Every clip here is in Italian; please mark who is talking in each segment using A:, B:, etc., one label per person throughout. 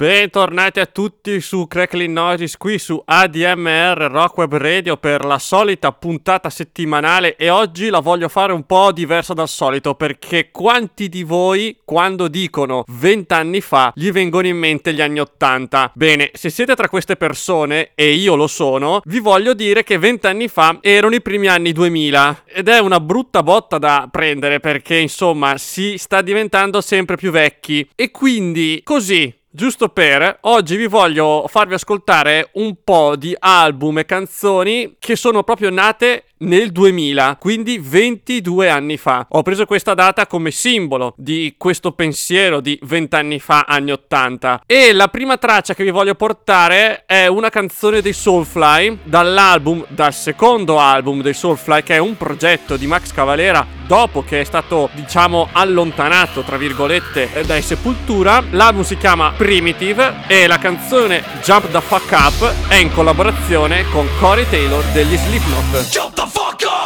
A: Bentornati a tutti su Crackling Noises qui su ADMR Rock Web Radio per la solita puntata settimanale e oggi la voglio fare un po' diversa dal solito perché quanti di voi quando dicono 20 anni fa gli vengono in mente gli anni 80? Bene, se siete tra queste persone e io lo sono, vi voglio dire che 20 anni fa erano i primi anni 2000 ed è una brutta botta da prendere perché insomma si sta diventando sempre più vecchi e quindi così Giusto per, oggi vi voglio farvi ascoltare un po' di album e canzoni che sono proprio nate nel 2000, quindi 22 anni fa. Ho preso questa data come simbolo di questo pensiero di 20 anni fa, anni 80. E la prima traccia che vi voglio portare è una canzone dei Soulfly dall'album, dal secondo album dei Soulfly, che è un progetto di Max Cavalera dopo che è stato, diciamo, allontanato, tra virgolette, dai Sepultura. L'album si chiama Primitive e la canzone Jump the Fuck Up è in collaborazione con Corey Taylor degli Slipknot. Jump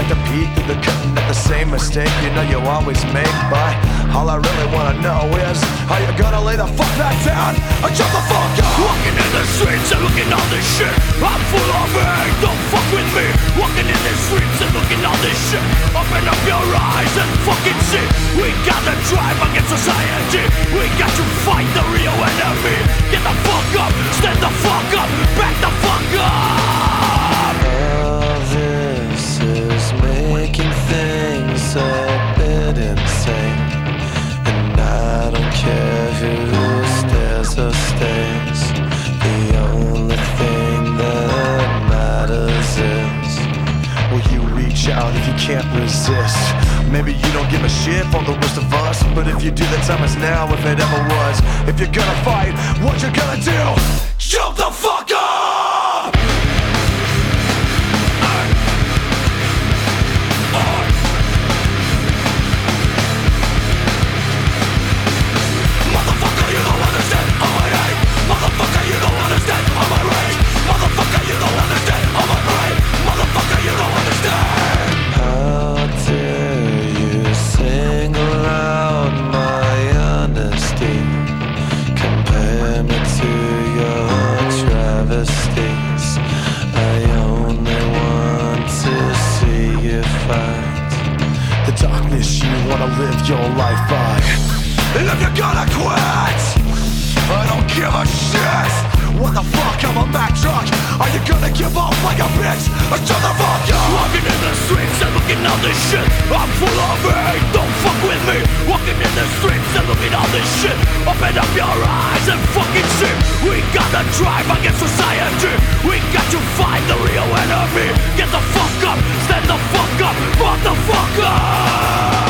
B: like to peek through the curtain at the same mistake you know you always make. But all I really wanna know is how you gonna lay the fuck back down and jump the fuck up.
C: Walking in the streets and looking all this shit. I'm full of hate, don't fuck with me. Walking in the streets and looking all this shit. Open up your eyes and fucking see. We got the drive against society. We got to fight the real enemy. Get the fuck up, stand the fuck up, back the fuck up.
B: Can't resist? Maybe you don't give a shit for the rest of us But if you do, the time is now if it ever was If you're gonna fight, what you gonna do? Jump the fuck up! Live your life by. And if you're gonna quit, I don't give a shit. What the fuck, I'm a Mack truck Are you gonna give up like a bitch? Or shut the fuck up?
C: Walking in the streets and looking all this shit I'm full of hate, don't fuck with me Walking in the streets and looking all this shit Open up your eyes and fucking see We got the drive against society We got to find the real enemy Get the fuck up, stand the fuck up, motherfucker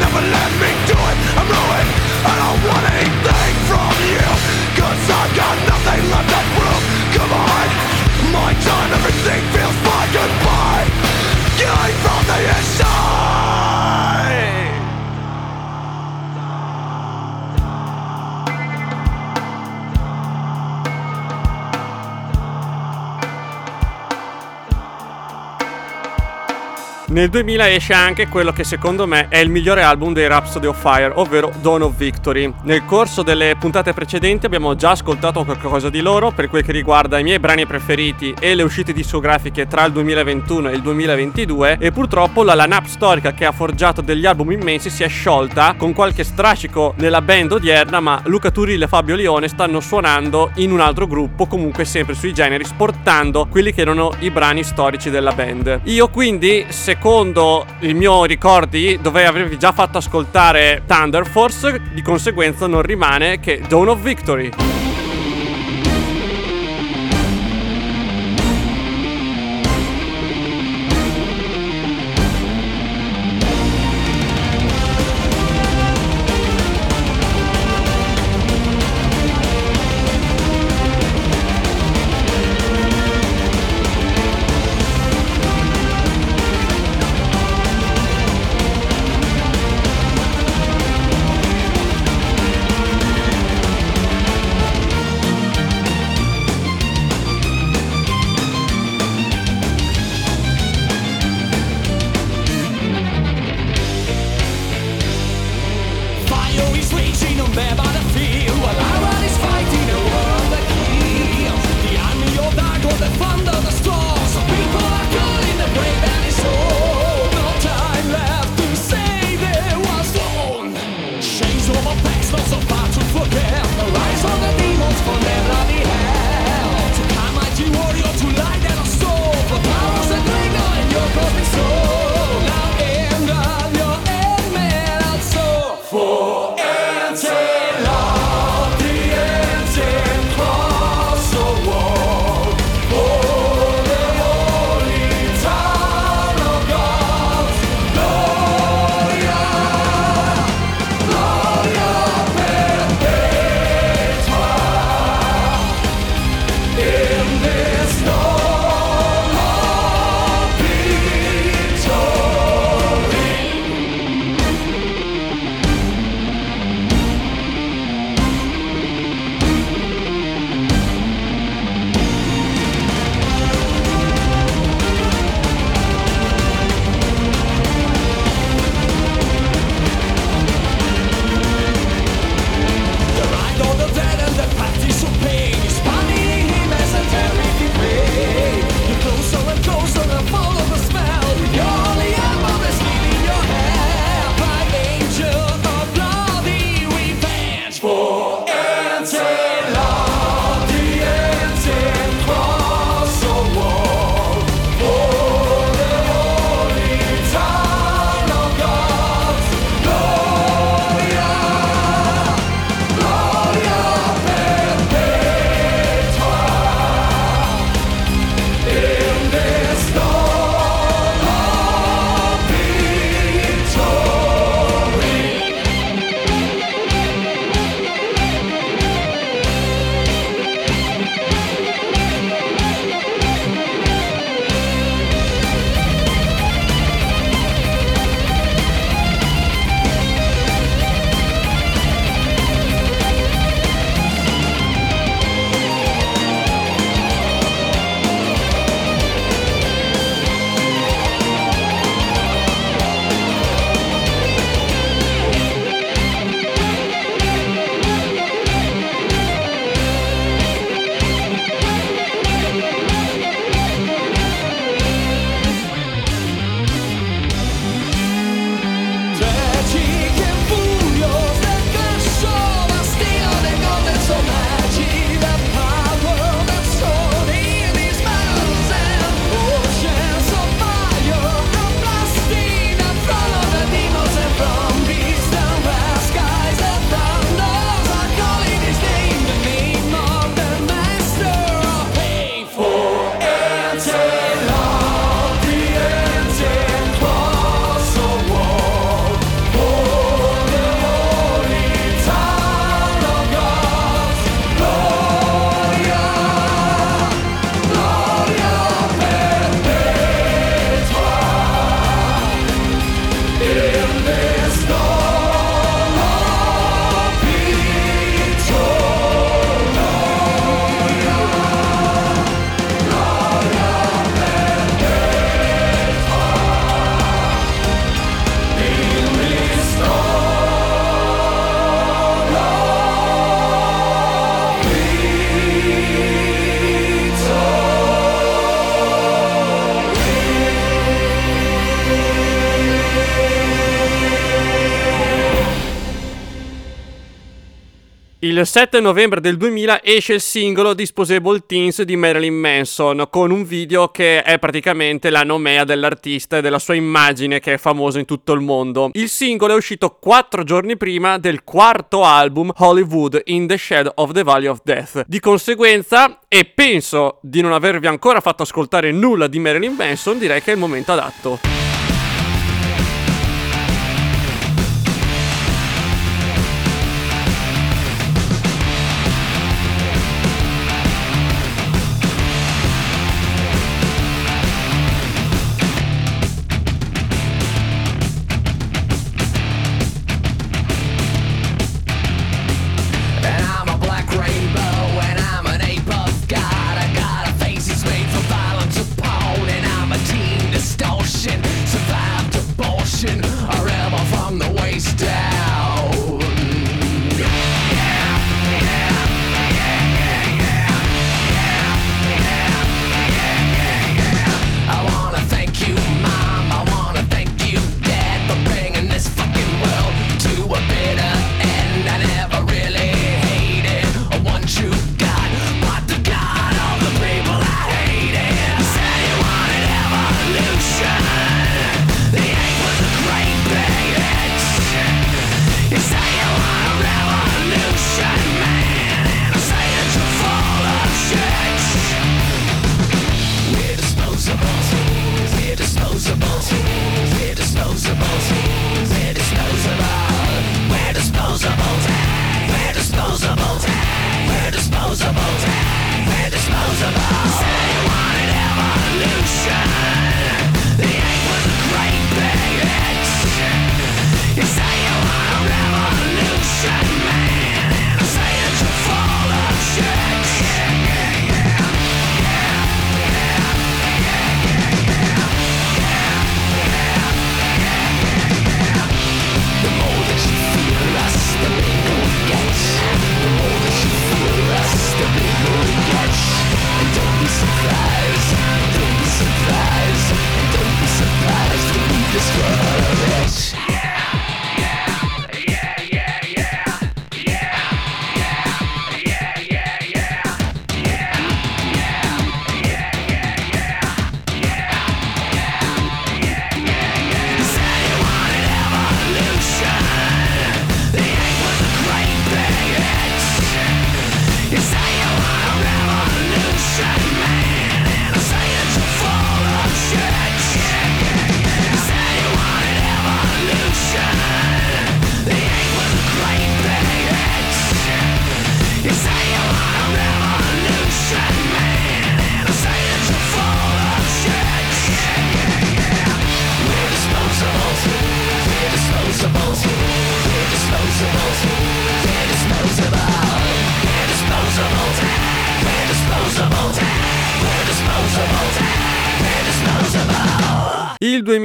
B: never let me do it. I'm ruined. I don't want anything from you. I've got nothing left to prove Come on My time everything feels fine. Goodbye. Get from the inside.
A: Nel 2000 esce anche quello che secondo me è il migliore album dei Rhapsody of Fire, ovvero Dawn of Victory. Nel corso delle puntate precedenti abbiamo già ascoltato qualcosa di loro per quel che riguarda i miei brani preferiti e le uscite discografiche tra il 2021 e il 2022 e purtroppo la line-up storica che ha forgiato degli album immensi si è sciolta con qualche strascico nella band odierna ma Luca Turillo e Fabio Lione stanno suonando in un altro gruppo comunque sempre sui generi sportando quelli che erano i brani storici della band. Io quindi secondo i miei ricordi dovrei avervi già fatto ascoltare Thunder Force di conseguenza non rimane che Dawn of Victory. Il 7 novembre del 2000 esce il singolo Disposable Teens di Marilyn Manson con un video che è praticamente la nomea dell'artista e della sua immagine che è famosa in tutto il mondo. Il singolo è uscito quattro giorni prima del quarto album Hollywood in the Shadow of the Valley of Death. Di conseguenza, e penso di non avervi ancora fatto ascoltare nulla di Marilyn Manson, direi che è il momento adatto.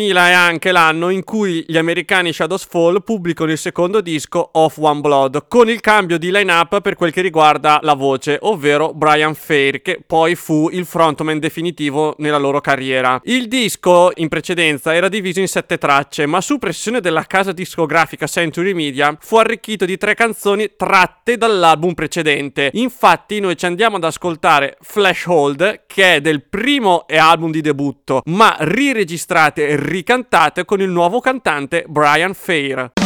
A: Il 2000 è anche l'anno in cui gli americani Shadows Fall pubblicano il secondo disco Of One Blood, con il cambio di line-up per quel che riguarda la voce, ovvero Brian Fair, che poi fu il frontman definitivo nella loro carriera. Il disco in precedenza era diviso in sette tracce, ma su pressione della casa discografica Century Media fu arricchito di tre canzoni tratte dall'album precedente. Infatti noi ci andiamo ad ascoltare Flash Hold, che è del primo album di debutto, ma riregistrato e ricantate con il nuovo cantante Brian Fair.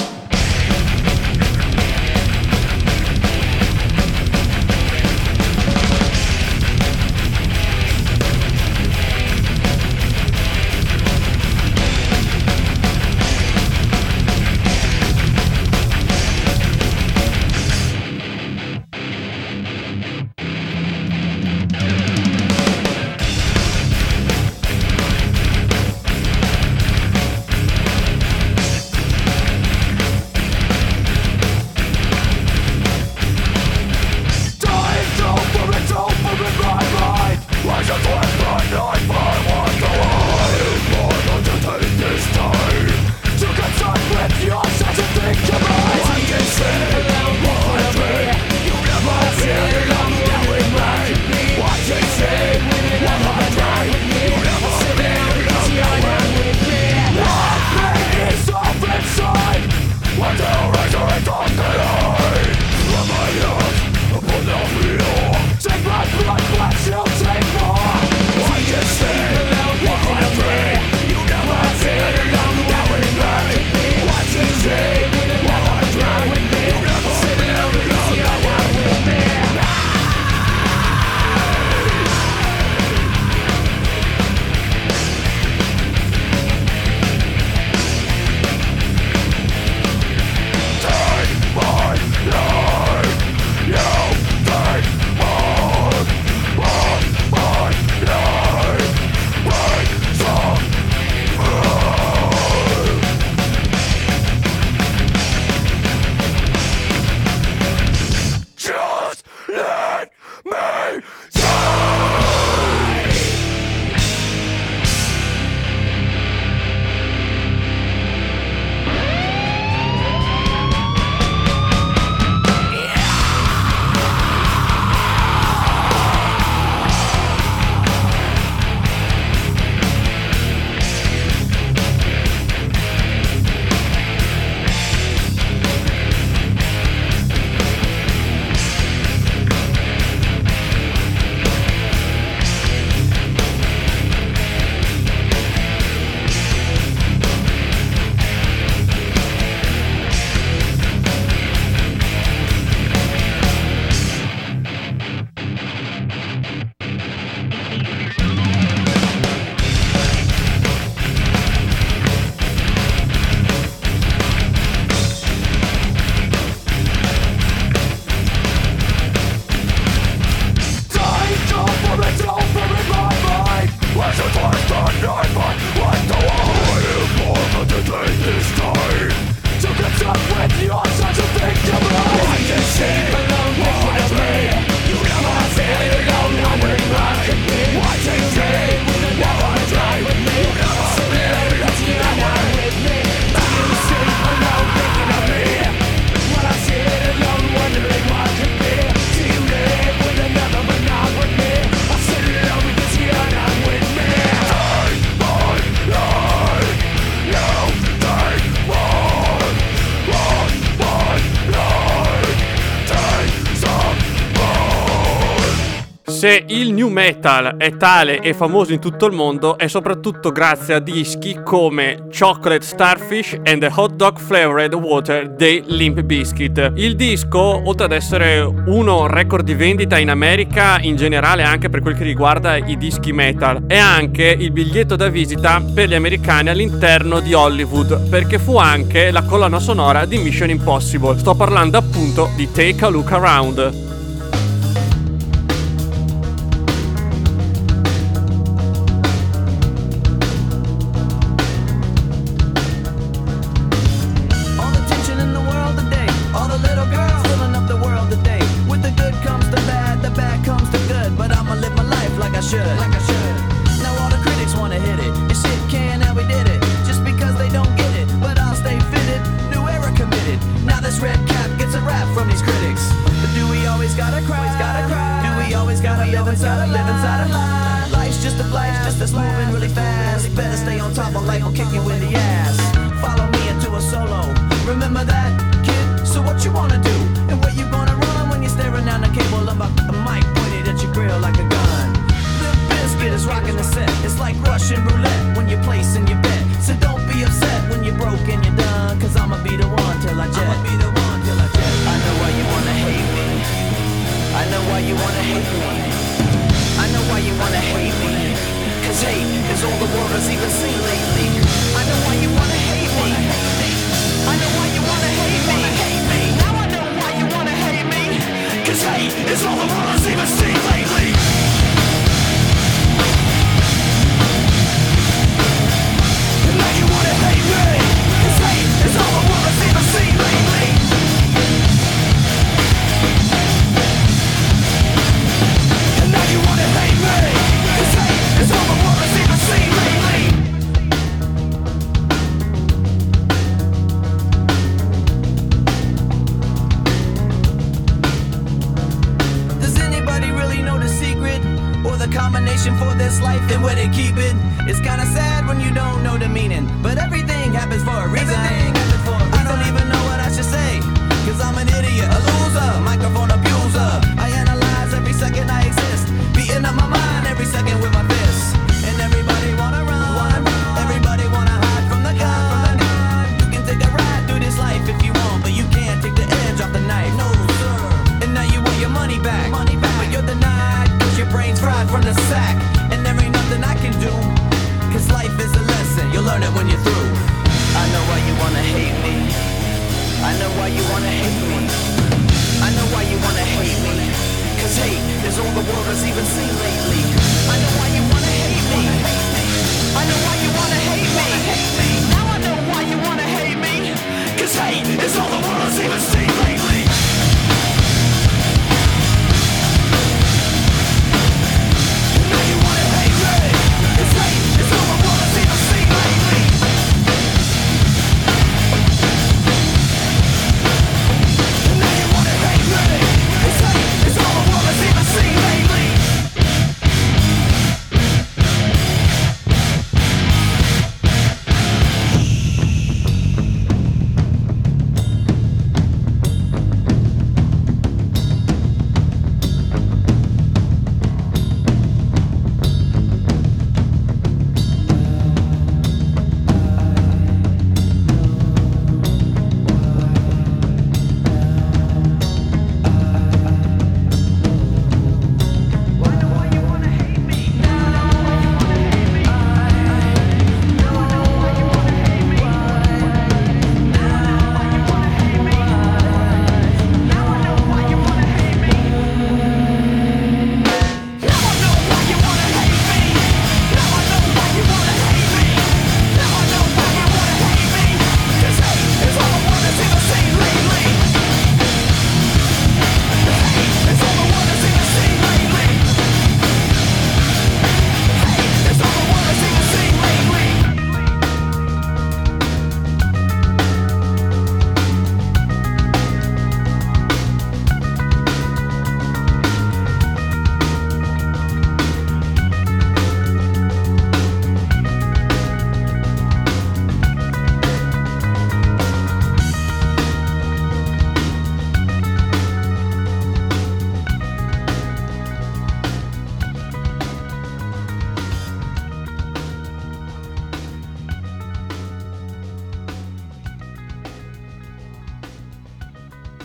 A: metal è tale e famoso in tutto il mondo è soprattutto grazie a dischi come Chocolate Starfish and the Hot Dog Flavored Water dei Limp Biscuit. Il disco, oltre ad essere uno record di vendita in America in generale anche per quel che riguarda i dischi metal, è anche il biglietto da visita per gli americani all'interno di Hollywood, perché fu anche la colonna sonora di Mission Impossible. Sto parlando appunto di Take a Look Around.
D: tape is all the world has even seen lately. I know why you wanna hate me. I know why you.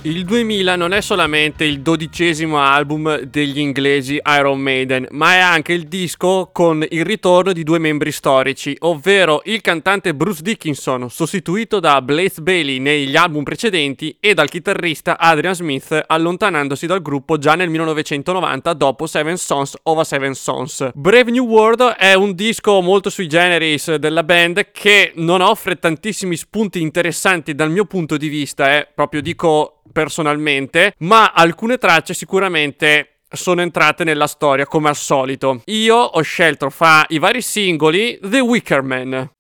A: Il 2000 non è solamente il dodicesimo album degli inglesi Iron Maiden, ma è anche il disco con il ritorno di due membri storici, ovvero il cantante Bruce Dickinson, sostituito da Blaze Bailey negli album precedenti, e dal chitarrista Adrian Smith, allontanandosi dal gruppo già nel 1990 dopo Seven Sons a Seven Sons. Brave New World è un disco molto sui generis della band che non offre tantissimi spunti interessanti dal mio punto di vista, eh, proprio dico personalmente, ma alcune tracce sicuramente sono entrate nella storia come al solito. Io ho scelto fra i vari singoli The Wicker Man.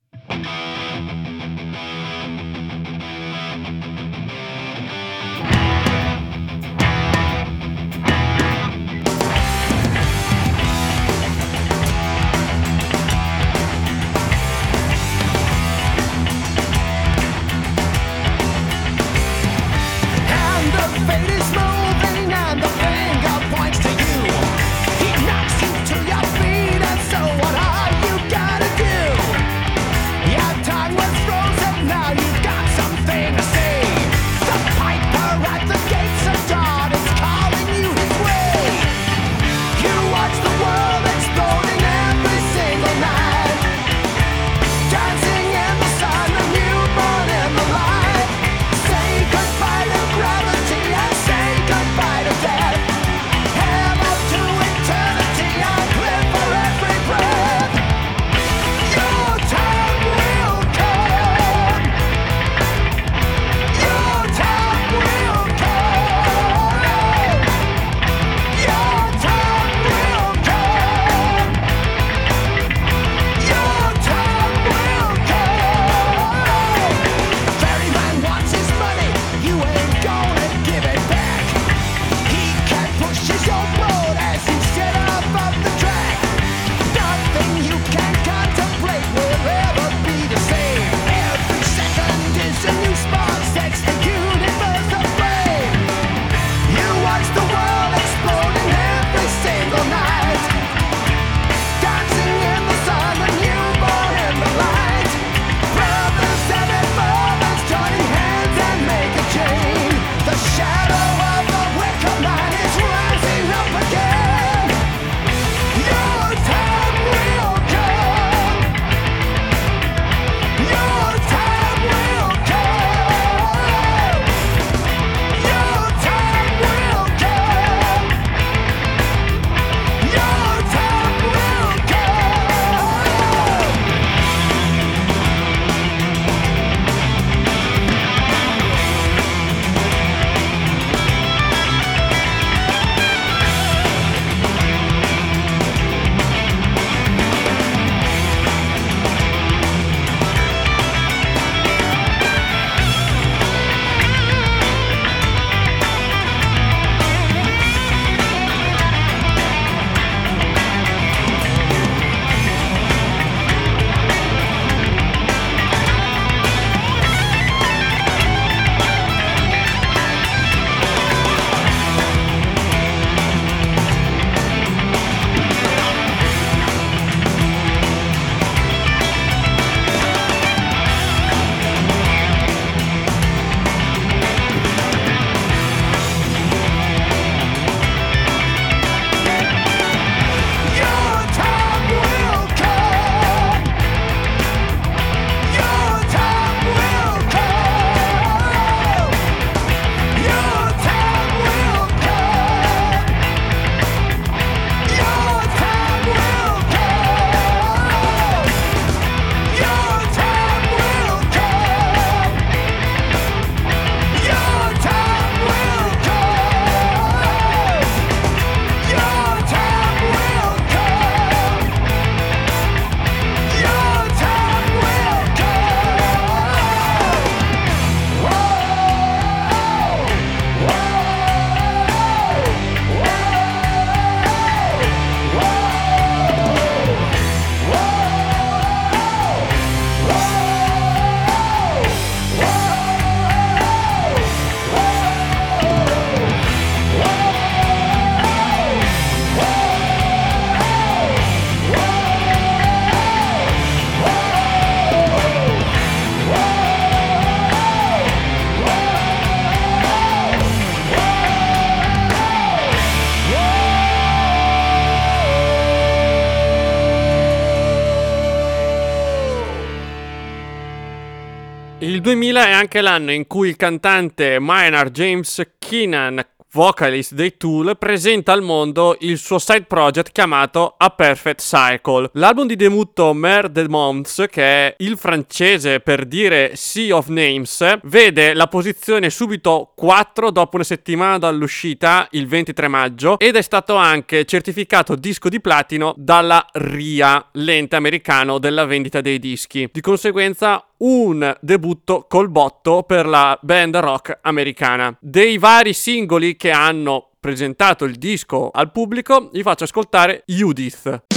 E: 2000 è anche l'anno in cui il cantante Maynard James Keenan vocalist dei Tool, presenta al mondo il suo side project chiamato A Perfect Cycle. L'album di debutto Mer de Mons, che è il francese per dire Sea of Names, vede la posizione subito 4 dopo una settimana dall'uscita, il 23 maggio, ed è stato anche certificato disco di platino dalla RIA, l'ente americano della vendita dei dischi. Di conseguenza un debutto col botto per la band rock americana. Dei vari singoli che hanno presentato il disco al pubblico, vi faccio ascoltare Judith.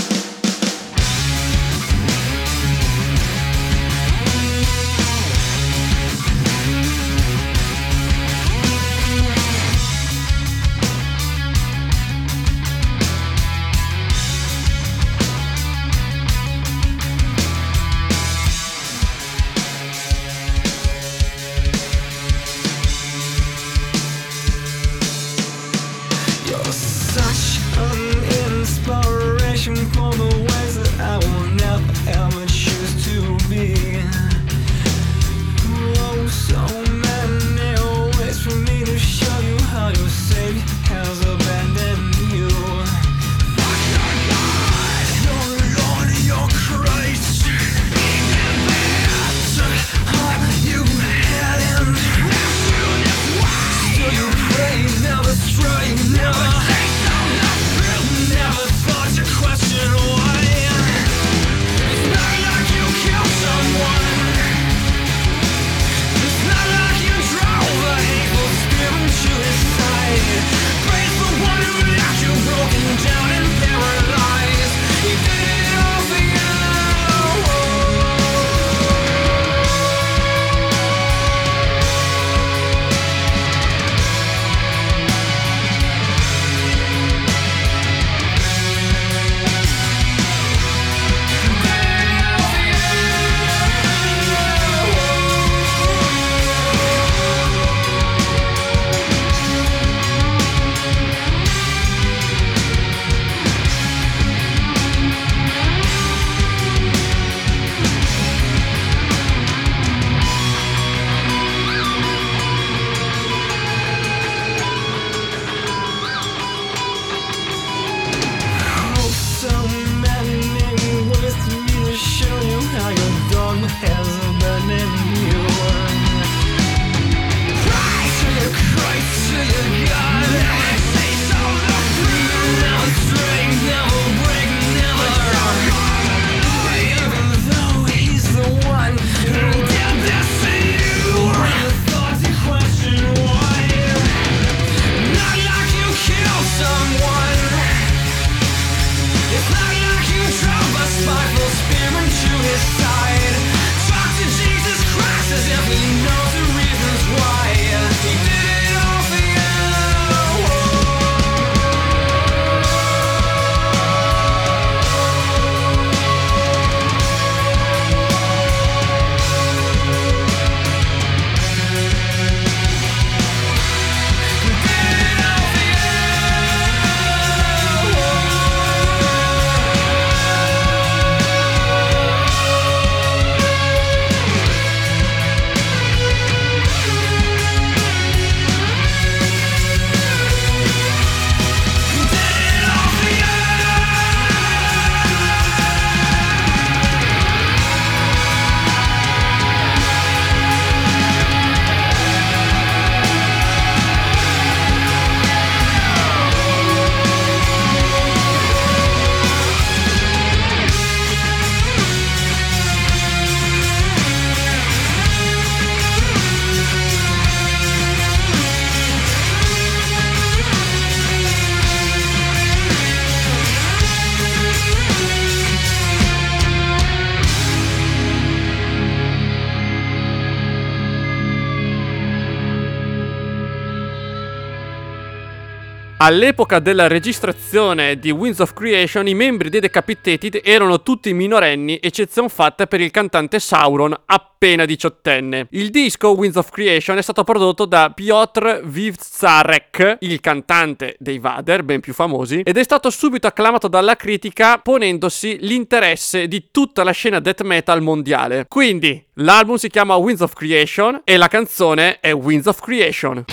A: All'epoca della registrazione di Winds of Creation i membri dei Decapitated erano tutti minorenni, eccezion fatta per il cantante Sauron, appena diciottenne. Il disco Winds of Creation è stato prodotto da Piotr Vivzarek, il cantante dei Vader, ben più famosi, ed è stato subito acclamato dalla critica ponendosi l'interesse di tutta la scena death metal mondiale. Quindi, l'album si chiama Winds of Creation e la canzone è Winds of Creation.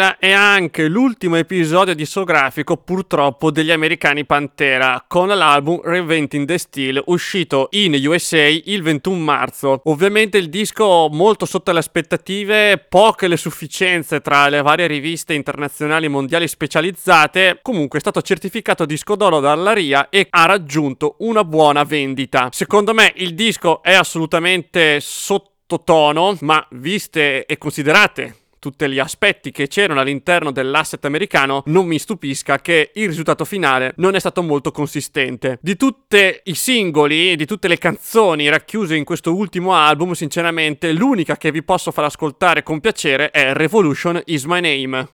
A: 2000 è anche l'ultimo episodio discografico purtroppo degli americani Pantera con l'album Reinventing the Steel uscito in USA il 21 marzo. Ovviamente il disco molto sotto le aspettative, poche le sufficienze tra le varie riviste internazionali e mondiali specializzate, comunque è stato certificato disco d'oro dalla RIA e ha raggiunto una buona vendita. Secondo me il disco è assolutamente sottotono, ma viste e considerate tutti gli aspetti che c'erano all'interno dell'asset americano, non mi stupisca che il risultato finale non è stato molto consistente. Di tutti i singoli, di tutte le canzoni racchiuse in questo ultimo album, sinceramente l'unica che vi posso far ascoltare con piacere è Revolution is my name.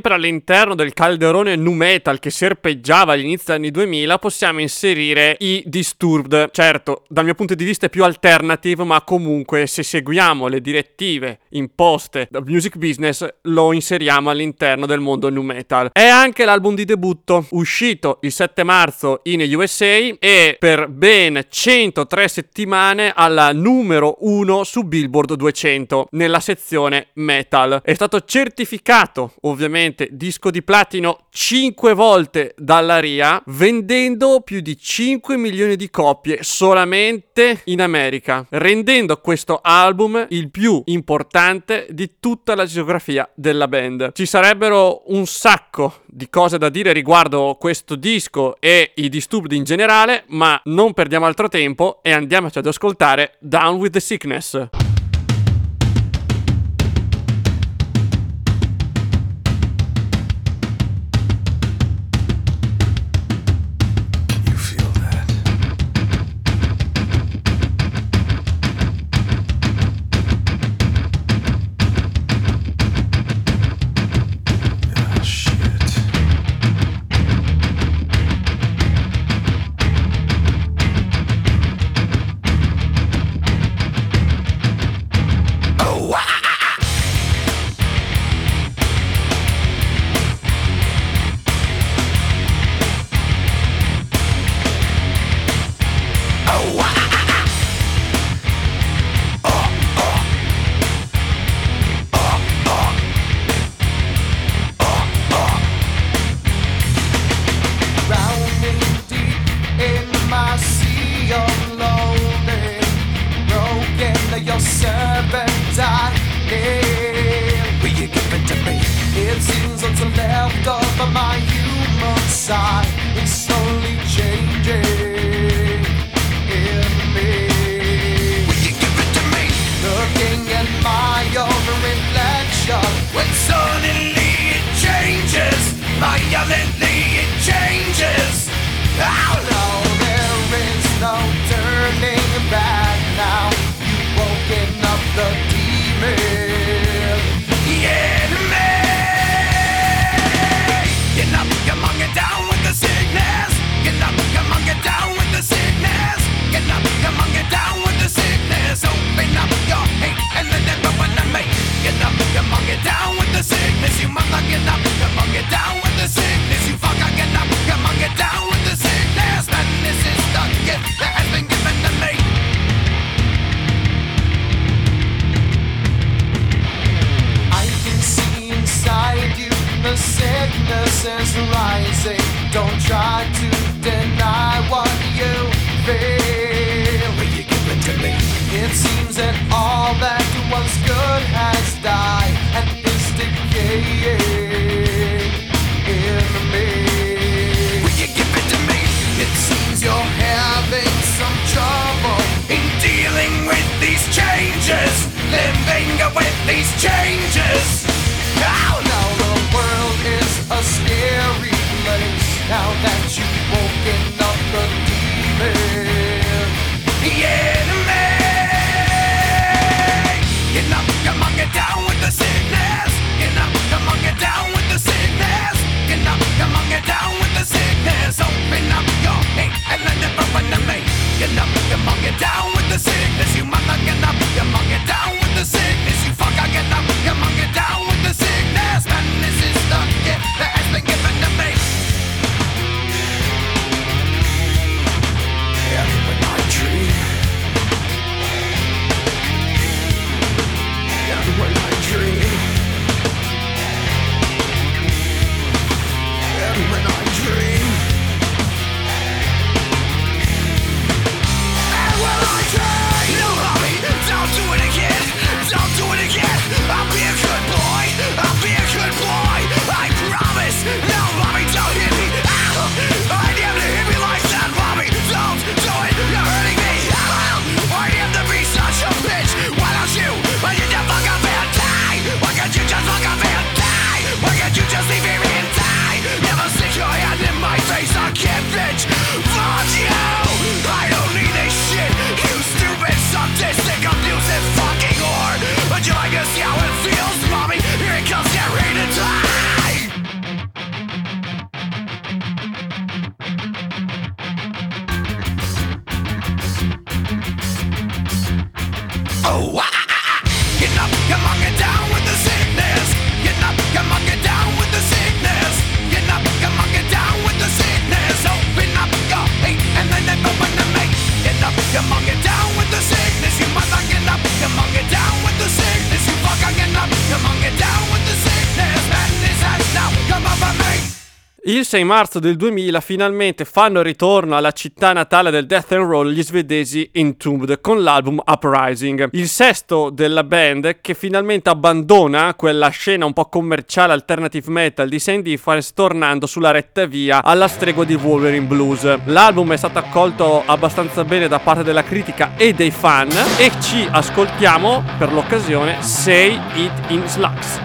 A: sempre all'interno del calderone nu metal che serpeggiava all'inizio degli anni 2000, possiamo inserire i Disturbed. Certo, dal mio punto di vista è più alternative, ma comunque se seguiamo le direttive imposte dal music business, lo inseriamo all'interno del mondo nu metal. È anche l'album di debutto, uscito il 7 marzo in USA e per ben 103 settimane alla numero 1 su Billboard 200 nella sezione metal. È stato certificato, ovviamente praticamente disco di platino 5 volte dalla RIA, vendendo più di 5 milioni di copie solamente in America, rendendo questo album il più importante di tutta la geografia della band. Ci sarebbero un sacco di cose da dire riguardo questo disco e i disturbi in generale, ma non perdiamo altro tempo e andiamoci ad ascoltare
F: Down with the Sickness.
A: 26 marzo del 2000 finalmente fanno ritorno alla città natale del death and roll gli svedesi Entombed con l'album Uprising, il sesto della band che finalmente abbandona quella scena un po' commerciale alternative metal di Saint Difference tornando sulla retta via alla stregua di Wolverine Blues. L'album è stato accolto abbastanza bene da parte della critica e dei fan e ci ascoltiamo per l'occasione Say It in Slugs.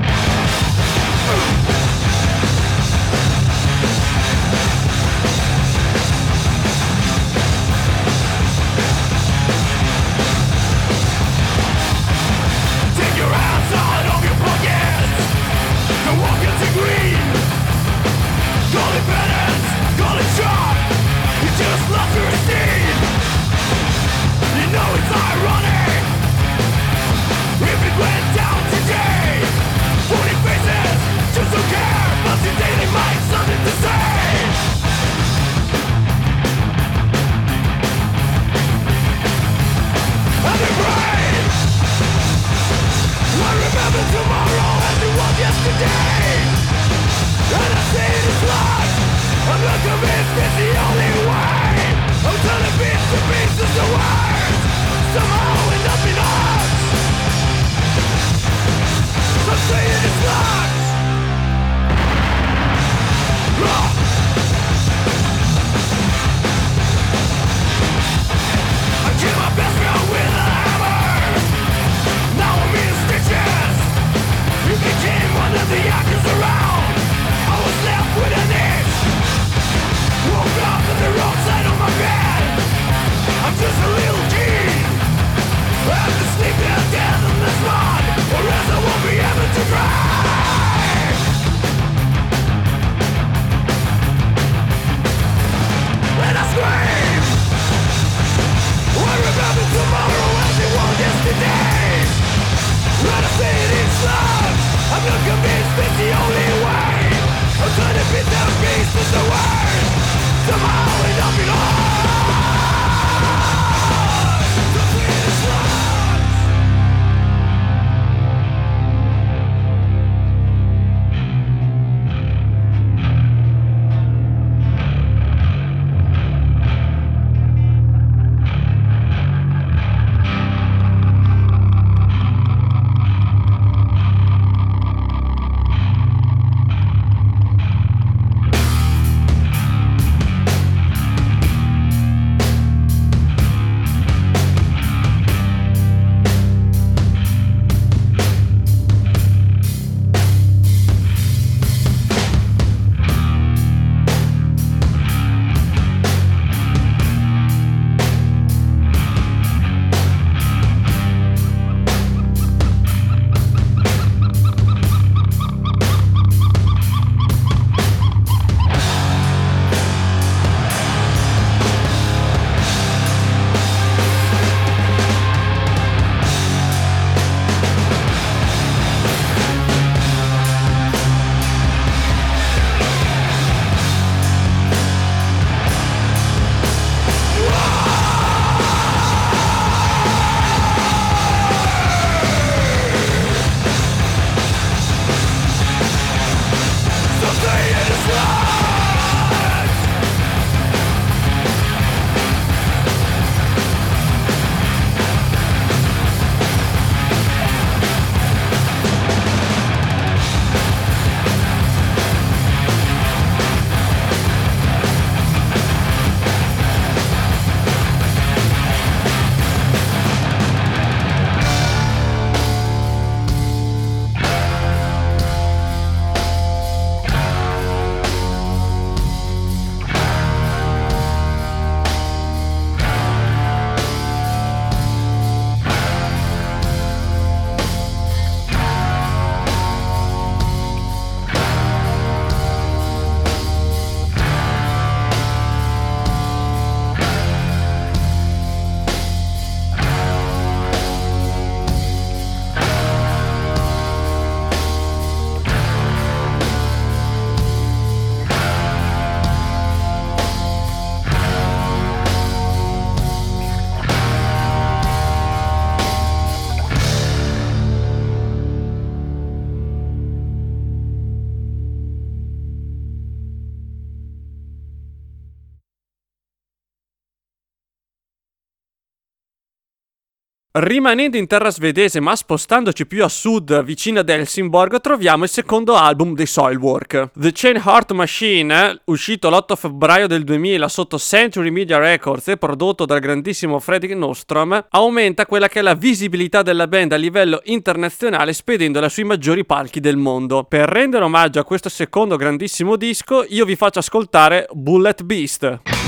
A: Rimanendo in terra svedese ma spostandoci più a sud vicino ad Helsingborg troviamo il secondo album dei Soilwork. The Chain Heart Machine, uscito l'8 febbraio del 2000 sotto Century Media Records e prodotto dal grandissimo Fredrik Nostrom, aumenta quella che è la visibilità della band a livello internazionale spedendola sui maggiori palchi del mondo. Per rendere omaggio a questo secondo grandissimo disco io vi faccio ascoltare Bullet Beast.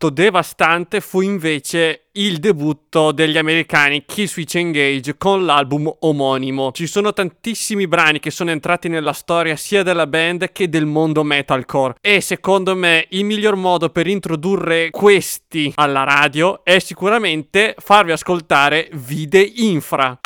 A: Impatto devastante fu invece il debutto degli americani Killswitch Engage con l'album omonimo. Ci sono tantissimi brani che sono entrati nella storia sia della band che del mondo metalcore e secondo me il miglior modo per introdurre questi alla radio è sicuramente farvi ascoltare Vide Infra.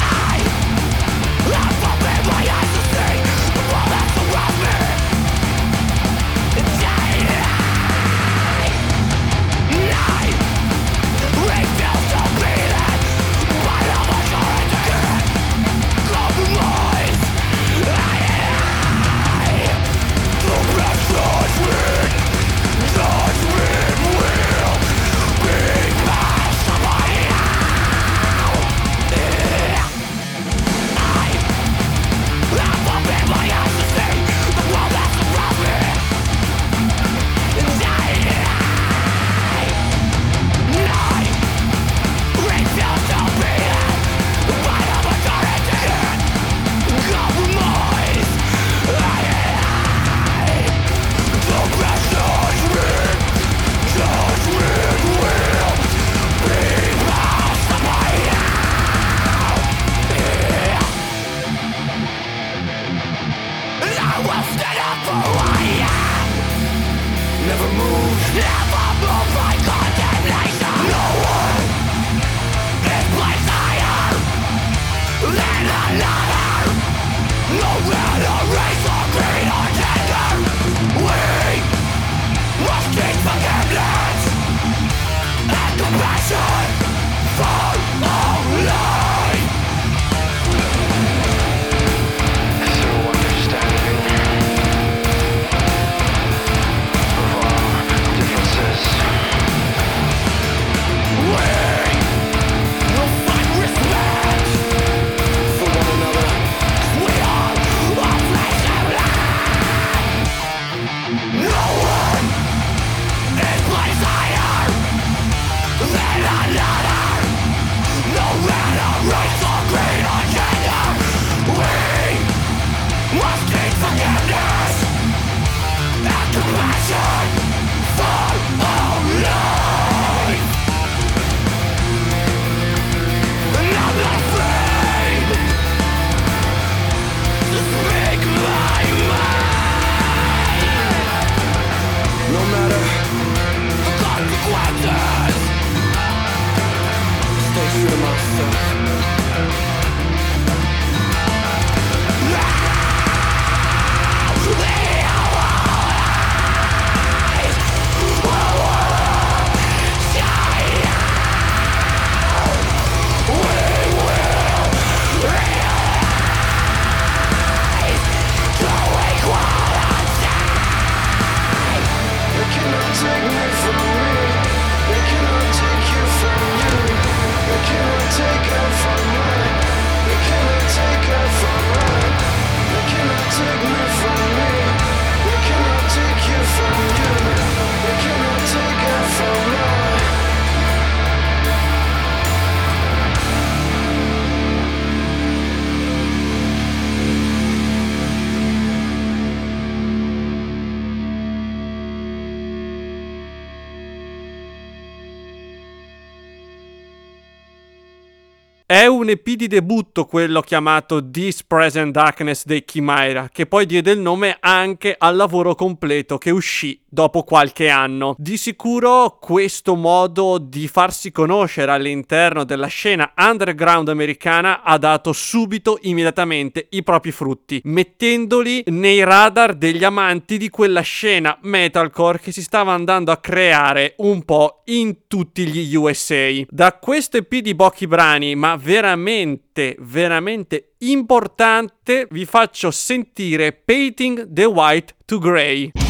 A: EP di debutto quello chiamato This Present Darkness dei Chimaira, che poi diede il nome anche al lavoro completo che uscì dopo qualche anno. Di sicuro questo modo di farsi conoscere all'interno della scena underground americana ha dato subito, immediatamente, i propri frutti, mettendoli nei radar degli amanti di quella scena metalcore che si stava andando a creare un po' in tutti gli USA. Da questo EP di pochi brani, ma veramente, veramente importante, vi faccio sentire Painting the White to Grey.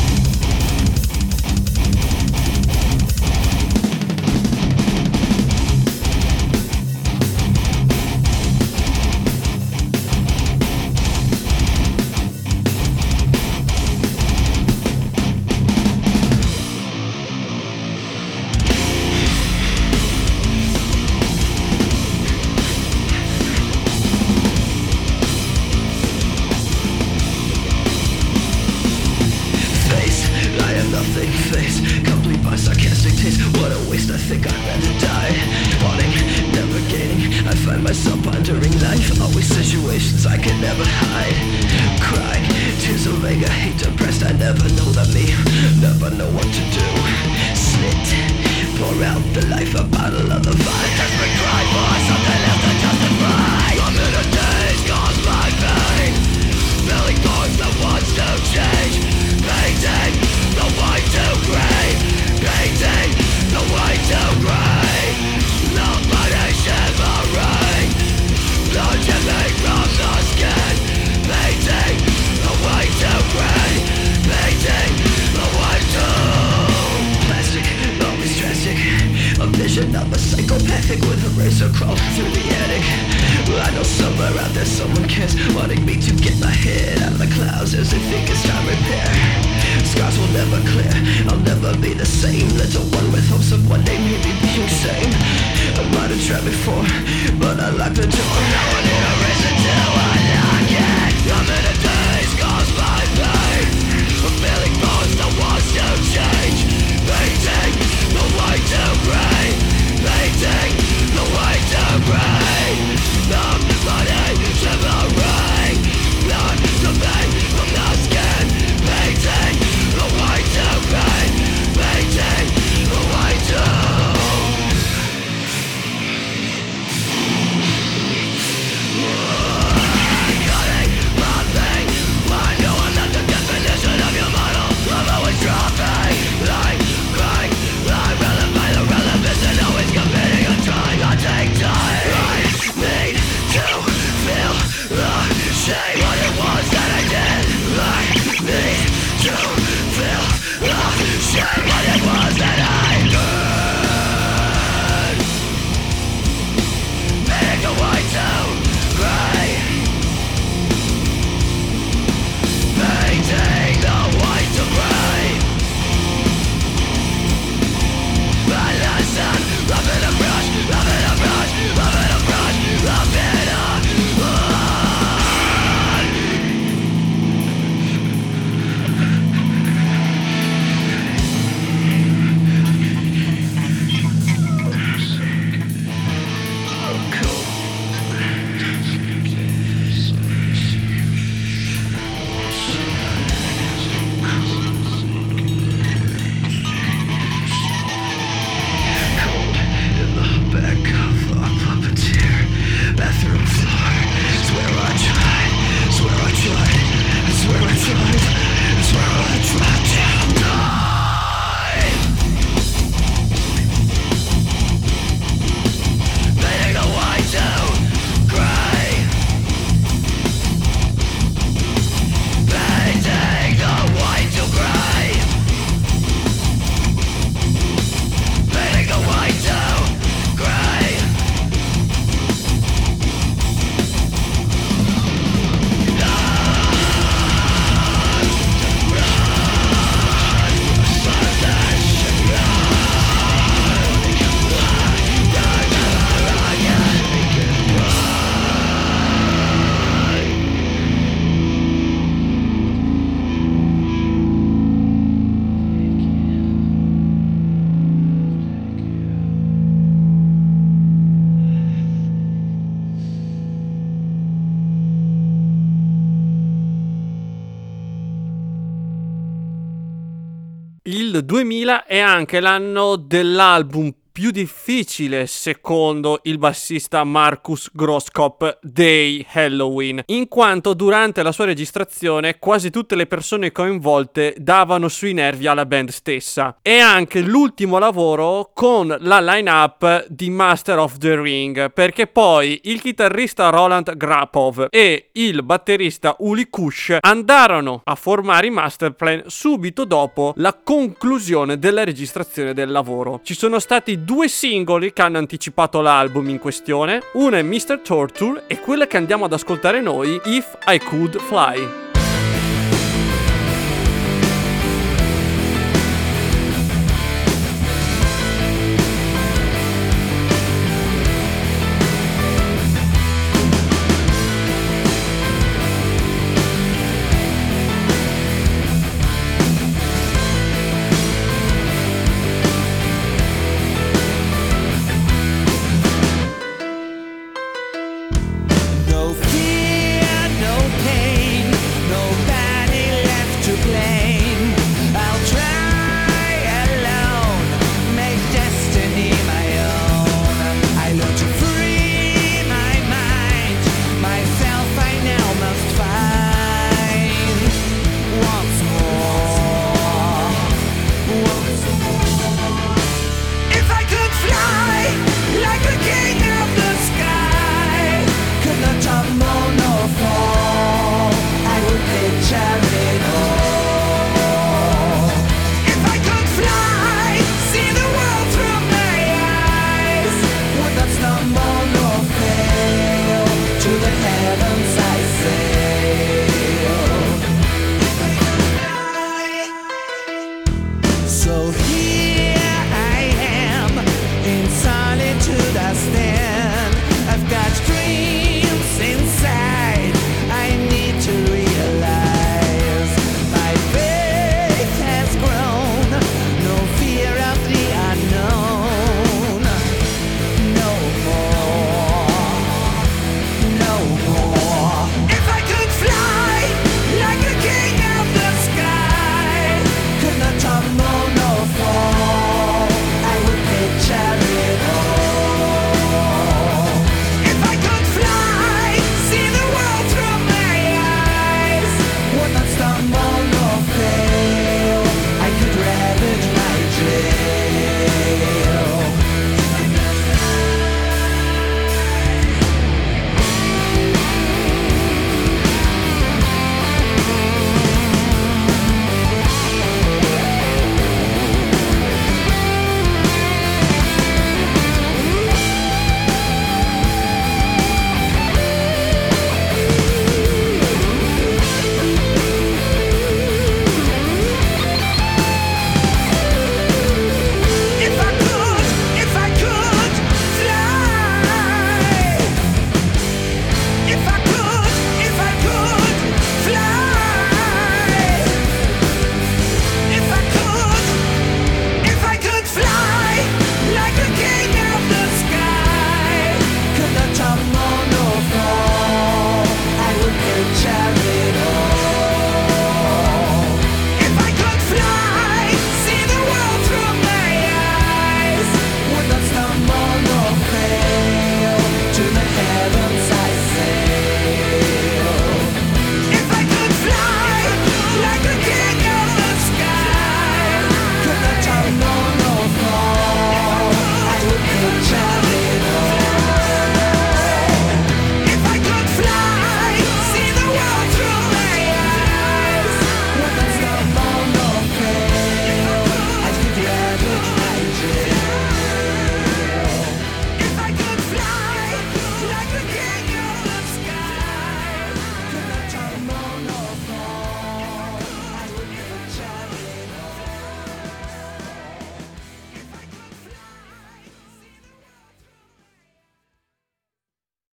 G: Can never hide. Crying, tears of anger, hate depressed. I never know the me, never know what to do. Slit, pour out the life, a bottle of the vine. Desperate cry for something else to justify. A daze caused by pain. Feeling thoughts that wants to change. Painting the white to gray. Painting the white to gray. With a razor crawl through the attic. I know somewhere out there someone cares, wanting me to get my head out of the clouds as they think it's time repair. Scars will never clear, I'll never be the same. Little one with hopes of one day maybe being sane. I might have tried before, but I locked the door. Now I need a reason to unlock it. I'm in a daze caused by pain. Feeling forced to wants to change. Painting the white to gray. Painting the white to gray. The body shivering.
A: down. 2000 è anche l'anno dell'album più difficile secondo il bassista Marcus Grosskopf dei Halloween, in quanto durante la sua registrazione quasi tutte le persone coinvolte davano sui nervi alla band stessa. È anche l'ultimo lavoro con la line-up di Master of the Ring, perché poi il chitarrista Roland Grapov e il batterista Uli Kush andarono a formare i Masterplan subito dopo la conclusione della registrazione del lavoro. Ci sono stati due singoli che hanno anticipato l'album in questione, uno è Mr. Torture e quella che andiamo ad ascoltare noi, If I Could Fly.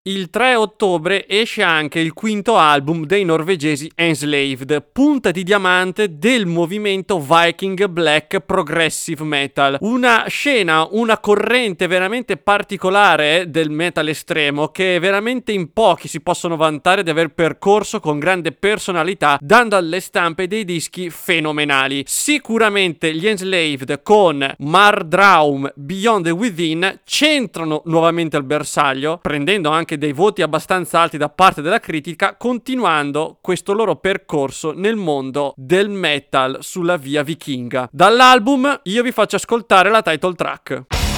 A: Il 3 ottobre esce anche il quinto album dei norvegesi Enslaved, punta di diamante del movimento Viking Black Progressive Metal. Una scena, una corrente veramente particolare del metal estremo che veramente in pochi si possono vantare di aver percorso con grande personalità, dando alle stampe dei dischi fenomenali. Sicuramente gli Enslaved con Mardraum Beyond the Within centrano nuovamente il bersaglio, prendendo anche dei voti abbastanza alti da parte della critica, continuando questo loro percorso nel mondo del metal sulla via vichinga. Dall'album io vi faccio ascoltare la title track.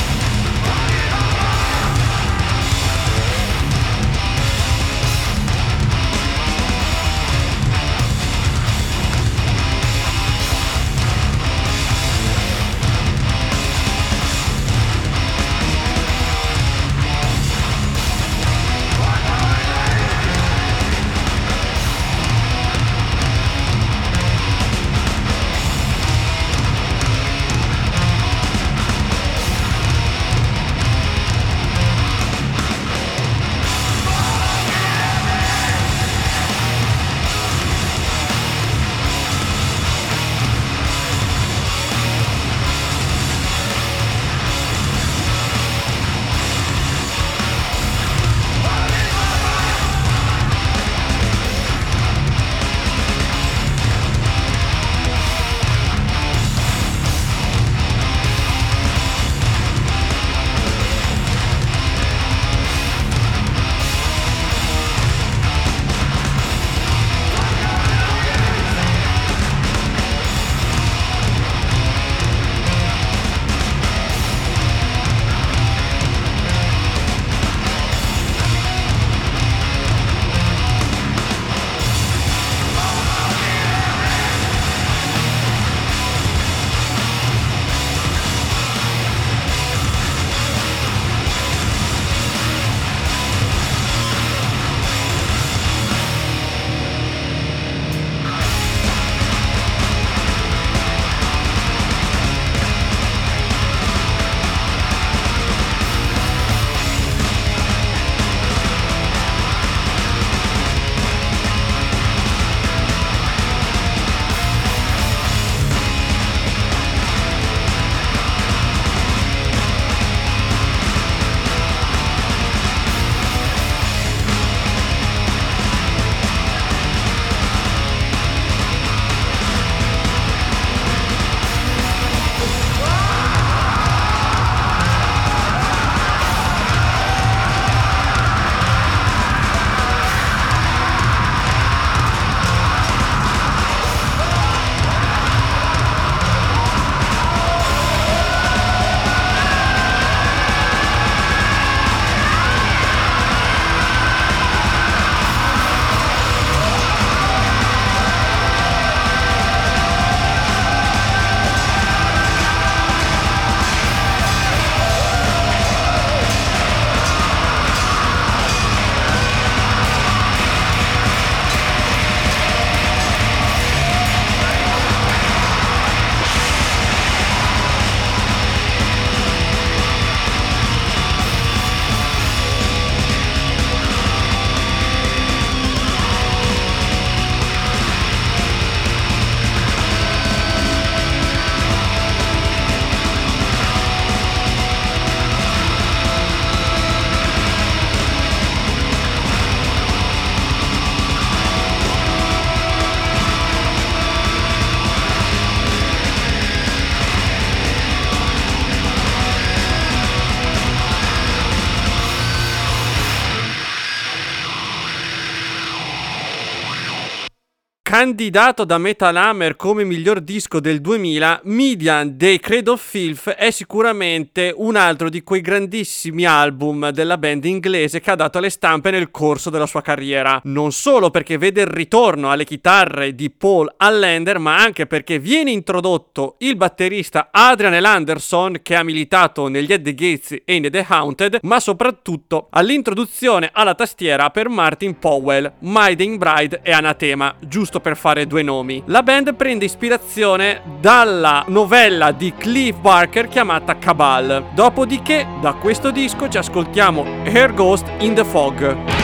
A: and candidato da Metal Hammer come miglior disco del 2000, Midian dei Creed of Filth è sicuramente un altro di quei grandissimi album della band inglese che ha dato alle stampe nel corso della sua carriera. Non solo perché vede il ritorno alle chitarre di Paul Allender, ma anche perché viene introdotto il batterista Adrian L. Anderson che ha militato negli At the Gates e in The Haunted, ma soprattutto all'introduzione alla tastiera per Martin Powell, Maiden Bride e Anatema, giusto
H: per fare fare due nomi. La band prende ispirazione dalla novella di Cliff Barker chiamata Cabal. Dopodiché, da questo disco ci ascoltiamo Air Ghost in the Fog.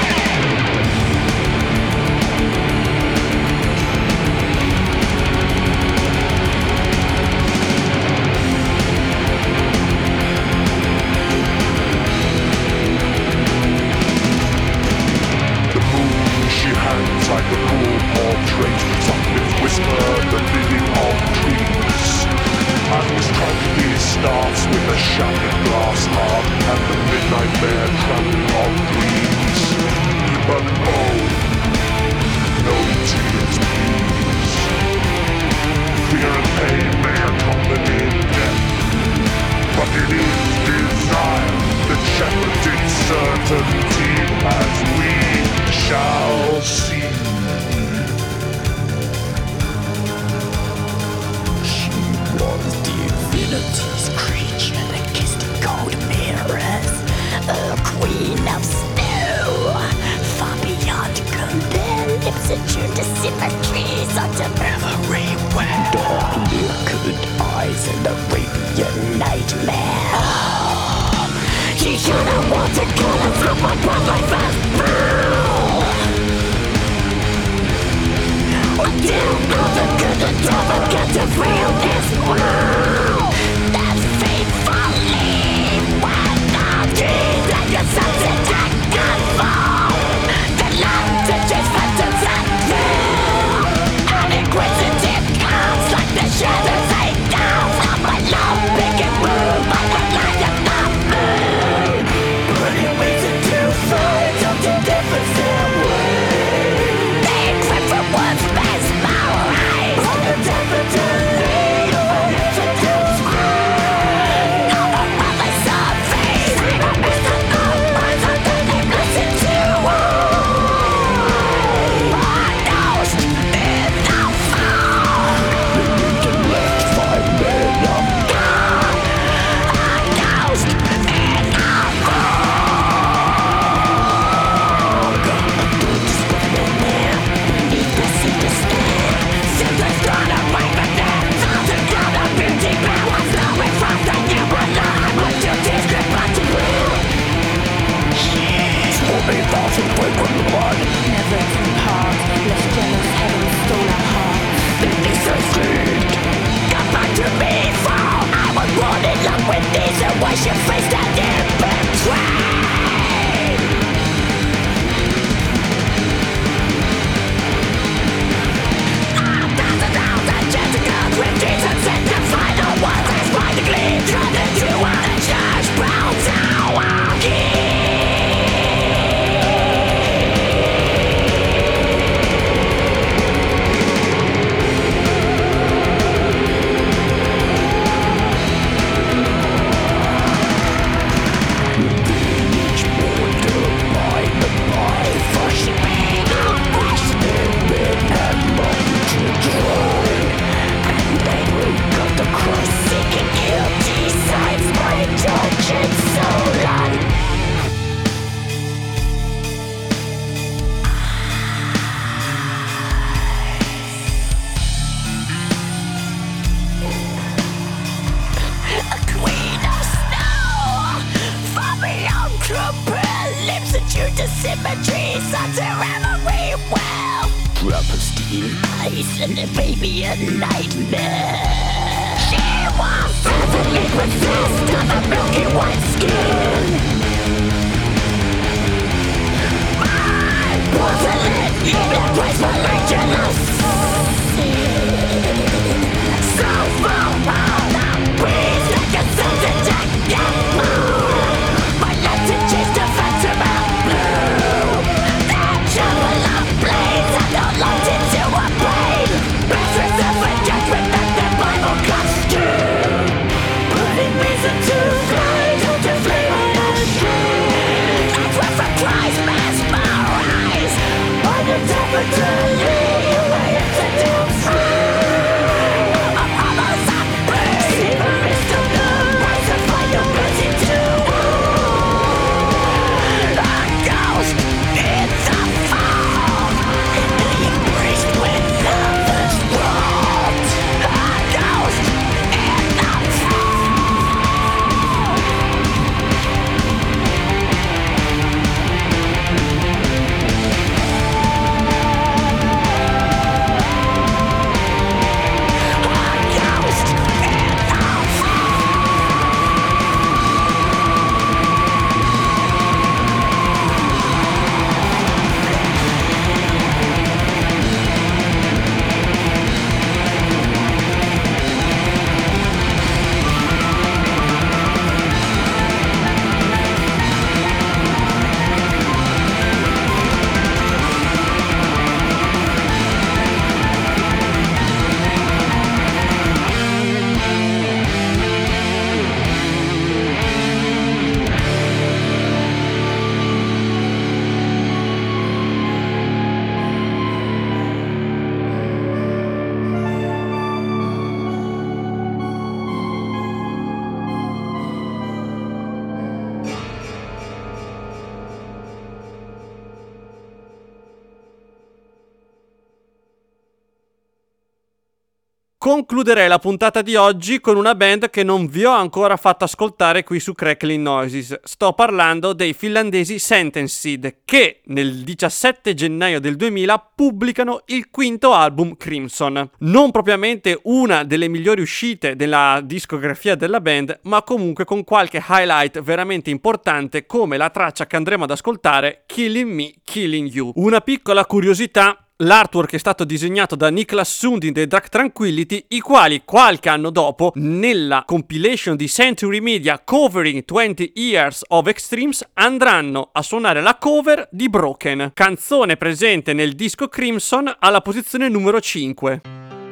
A: Concluderei la puntata di oggi con una band che non vi ho ancora fatto ascoltare qui su Crackling Noises. Sto parlando dei finlandesi Sentenced che nel 17 gennaio del 2000 pubblicano il quinto album Crimson. Non propriamente una delle migliori uscite della discografia della band, ma comunque con qualche highlight veramente importante come la traccia che andremo ad ascoltare Killing Me, Killing You. Una piccola curiosità L'artwork è stato disegnato da Niklas Sundin dei Dark Tranquility, i quali qualche anno dopo, nella compilation di Century Media covering 20 Years of Extremes, andranno a suonare la cover di Broken, canzone presente nel disco Crimson alla posizione numero 5.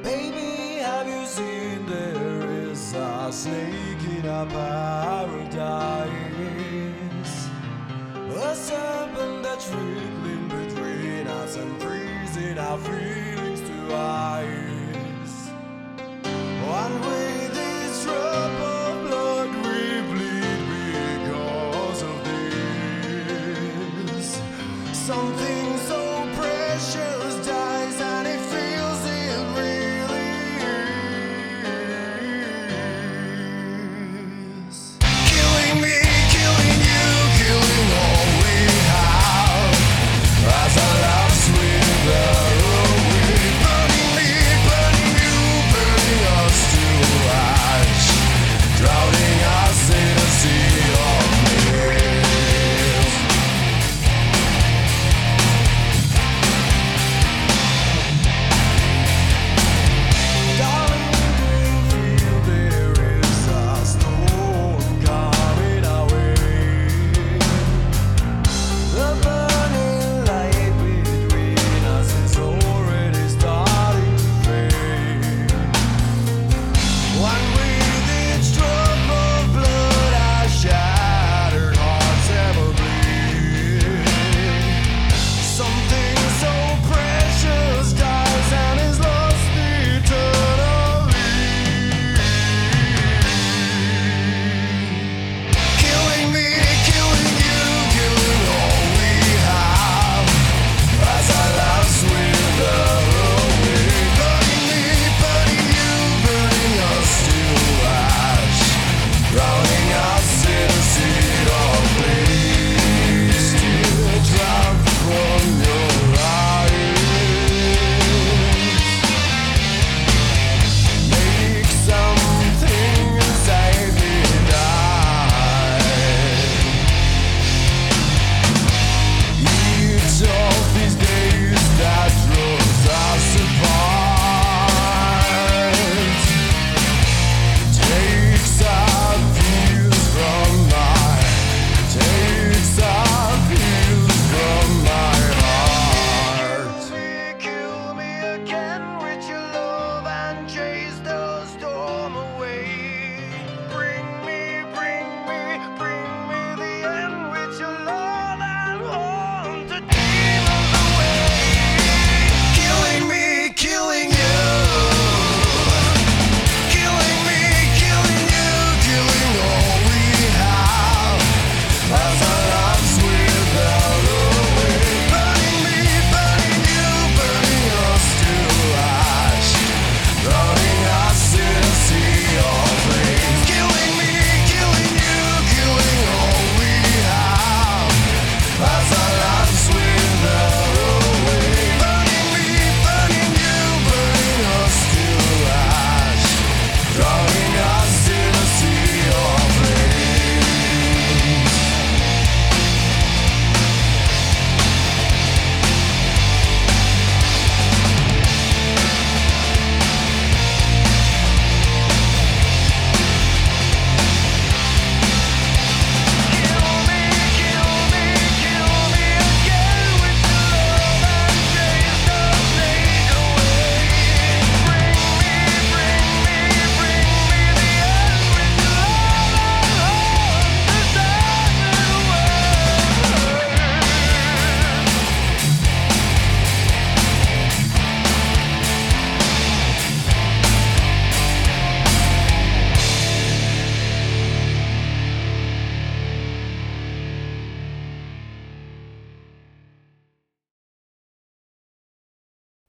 E: Baby, Something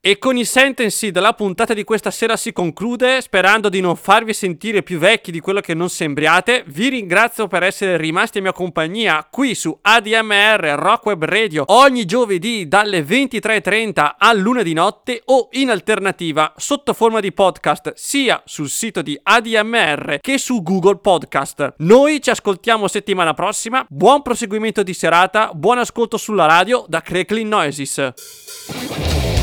A: E con i sentency della puntata di questa sera si conclude, sperando di non farvi sentire più vecchi di quello che non sembriate. Vi ringrazio per essere rimasti in mia compagnia qui su ADMR Rock Web Radio ogni giovedì dalle 23.30 a luna di notte o in alternativa sotto forma di podcast sia sul sito di ADMR che su Google Podcast. Noi ci ascoltiamo settimana prossima. Buon proseguimento di serata, buon ascolto sulla radio da Crackling Noises.